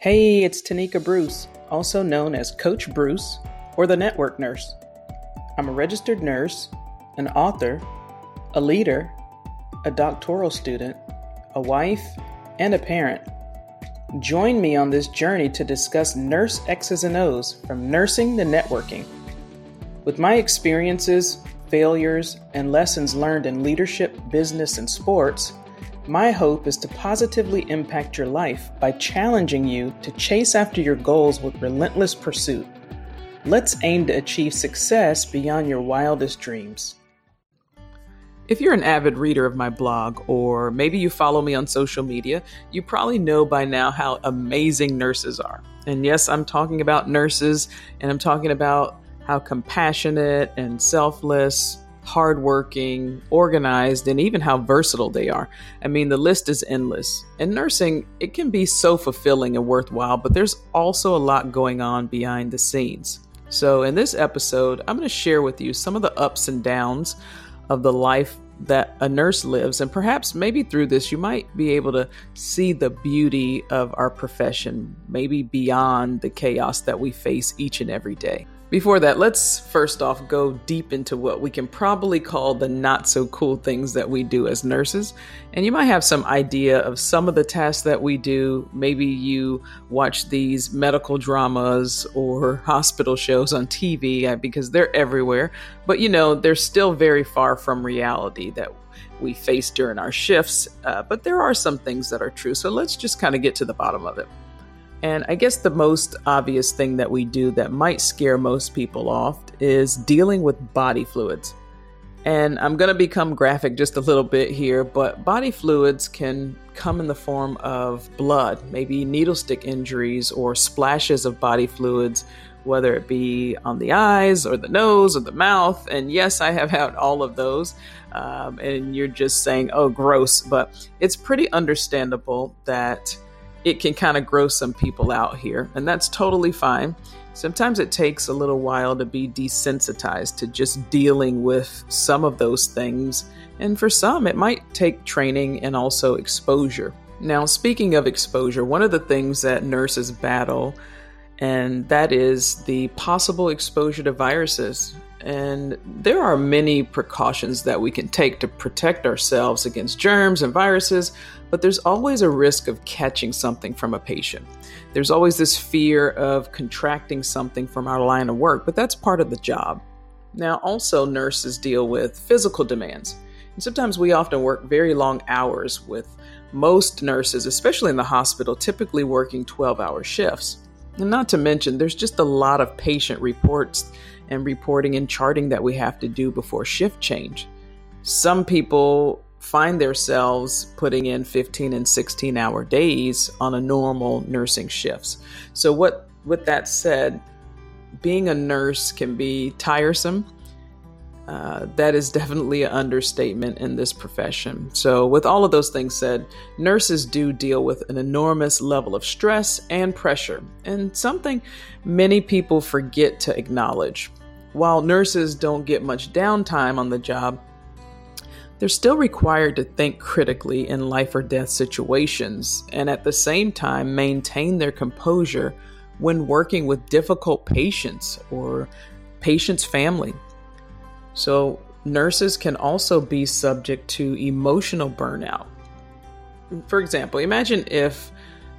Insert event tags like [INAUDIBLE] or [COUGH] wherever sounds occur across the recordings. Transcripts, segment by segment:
Hey, it's Tonika Bruce, also known as Coach Bruce or the Network Nurse. I'm a registered nurse, an author, a leader, a doctoral student, a wife, and a parent. Join me on this journey to discuss nurse X's and O's from nursing to networking. With my experiences, failures, and lessons learned in leadership, business, and sports, my hope is to positively impact your life by challenging you to chase after your goals with relentless pursuit. Let's aim to achieve success beyond your wildest dreams. If you're an avid reader of my blog, or maybe you follow me on social media, you probably know by now how amazing nurses are. And yes, I'm talking about nurses, and I'm talking about how compassionate and selfless, hardworking, organized, and even how versatile they are. I mean, the list is endless. And nursing, it can be so fulfilling and worthwhile, but there's also a lot going on behind the scenes. So, in this episode, I'm going to share with you some of the ups and downs of the life that a nurse lives. And perhaps maybe through this, you might be able to see the beauty of our profession, maybe beyond the chaos that we face each and every day. Before that, let's first off go deep into what we can probably call the not so cool things that we do as nurses. And you might have some idea of some of the tasks that we do. Maybe you watch these medical dramas or hospital shows on TV uh, because they're everywhere. But you know, they're still very far from reality that we face during our shifts. Uh, but there are some things that are true. So let's just kind of get to the bottom of it. And I guess the most obvious thing that we do that might scare most people off is dealing with body fluids. And I'm going to become graphic just a little bit here, but body fluids can come in the form of blood, maybe needle stick injuries or splashes of body fluids, whether it be on the eyes or the nose or the mouth. And yes, I have had all of those. Um, and you're just saying, oh, gross. But it's pretty understandable that it can kind of gross some people out here, and that's totally fine. Sometimes it takes a little while to be desensitized to just dealing with some of those things, and for some, it might take training and also exposure. Now, speaking of exposure, one of the things that nurses battle, and that is the possible exposure to viruses. And there are many precautions that we can take to protect ourselves against germs and viruses, but there's always a risk of catching something from a patient. There's always this fear of contracting something from our line of work, but that's part of the job. Now, also, nurses deal with physical demands. And sometimes we often work very long hours, with most nurses, especially in the hospital, typically working 12 hour shifts. And not to mention, there's just a lot of patient reports and reporting and charting that we have to do before shift change. Some people find themselves putting in 15 and 16 hour days on a normal nursing shifts. So what with that said, being a nurse can be tiresome. Uh, that is [LAUGHS] definitely an understatement in this profession. So, with all of those things said, nurses do deal with an enormous level of stress and pressure, and something many people forget to acknowledge. While nurses don't get much downtime on the job, they're still required to think critically in life or death situations and at the same time maintain their composure when working with difficult patients or patients' family. So, nurses can also be subject to emotional burnout. For example, imagine if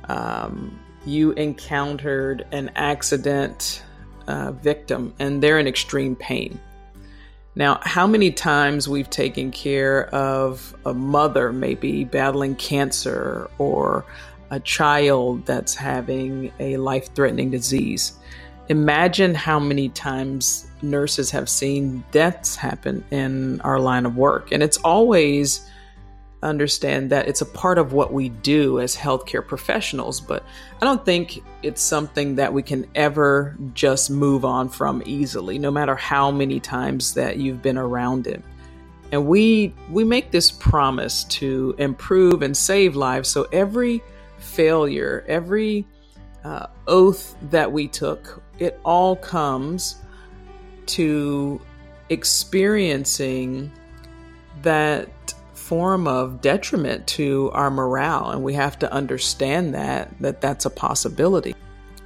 um, you encountered an accident uh, victim and they're in extreme pain now, how many times we've taken care of a mother maybe battling cancer or a child that's having a life threatening disease? Imagine how many times nurses have seen deaths happen in our line of work. And it's always understand that it's a part of what we do as healthcare professionals, but I don't think it's something that we can ever just move on from easily, no matter how many times that you've been around it. And we we make this promise to improve and save lives. So every failure, every uh, oath that we took, it all comes to experiencing that form of detriment to our morale, and we have to understand that that that's a possibility.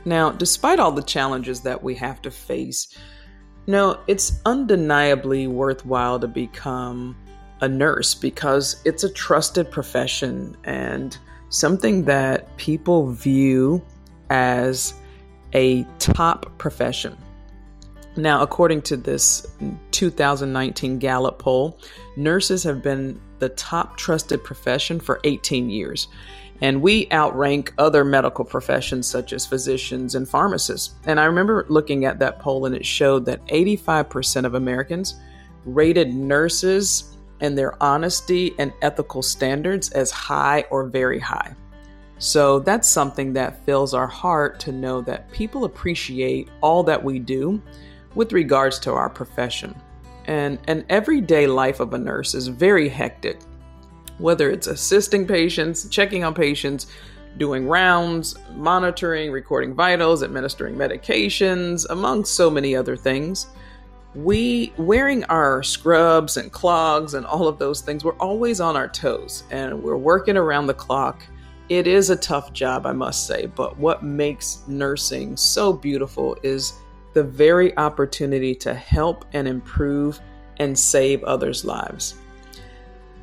Now, despite all the challenges that we have to face, no, it's undeniably worthwhile to become a nurse because it's a trusted profession and something that people view as a top profession. Now, according to this 2019 Gallup poll, nurses have been the top trusted profession for 18 years. And we outrank other medical professions such as physicians and pharmacists. And I remember looking at that poll, and it showed that 85% of Americans rated nurses and their honesty and ethical standards as high or very high. So that's something that fills our heart to know that people appreciate all that we do with regards to our profession. And an everyday life of a nurse is very hectic, whether it's assisting patients, checking on patients, doing rounds, monitoring, recording vitals, administering medications, among so many other things. We wearing our scrubs and clogs and all of those things, we're always on our toes and we're working around the clock. It is a tough job, I must say, but what makes nursing so beautiful is the very opportunity to help and improve and save others' lives.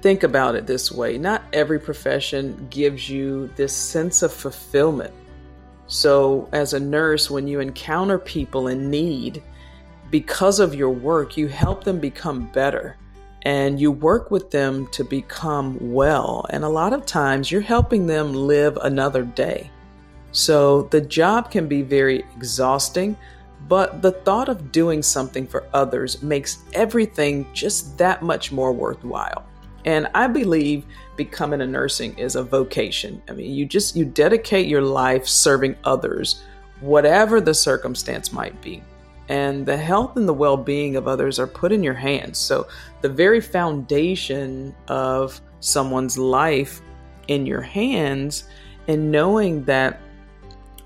Think about it this way not every profession gives you this sense of fulfillment. So, as a nurse, when you encounter people in need, because of your work, you help them become better and you work with them to become well. And a lot of times, you're helping them live another day. So, the job can be very exhausting, but the thought of doing something for others makes everything just that much more worthwhile. And I believe becoming a nursing is a vocation. I mean, you just you dedicate your life serving others, whatever the circumstance might be. And the health and the well-being of others are put in your hands. So the very foundation of someone's life in your hands and knowing that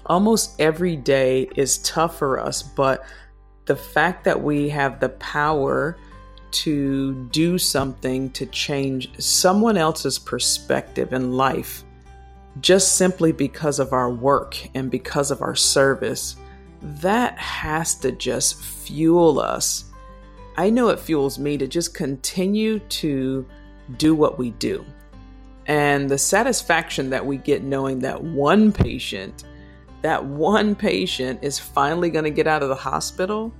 almost every day is tough for us, but the fact that we have the power to do something to change someone else's perspective in life just simply because of our work and because of our service, that has to just fuel us. I know it fuels me to just continue to do what we do. And the satisfaction that we get knowing that one patient that one patient is finally going to get out of the hospital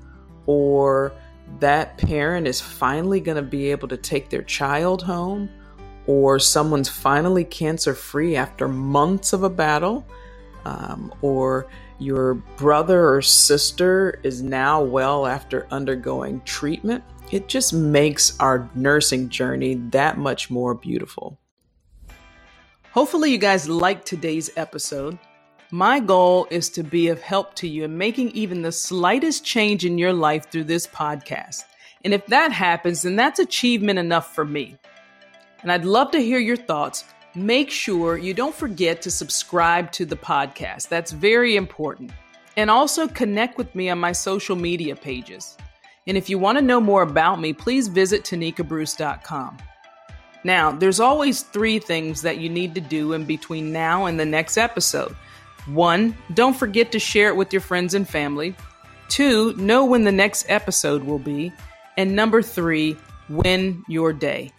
or that parent is finally going to be able to take their child home or someone's finally cancer free after months of a battle um, or your brother or sister is now well after undergoing treatment. It just makes our nursing journey that much more beautiful. Hopefully you guys liked today's episode my goal is to be of help to you in making even the slightest change in your life through this podcast. And if that happens, then that's achievement enough for me. And I'd love to hear your thoughts. Make sure you don't forget to subscribe to the podcast. That's very important. And also connect with me on my social media pages. And if you want to know more about me, please visit tonikabruce.com. Now, there's always three things that you need to do in between now and the next episode. One, don't forget to share it with your friends and family. Two, know when the next episode will be. And number three, win your day.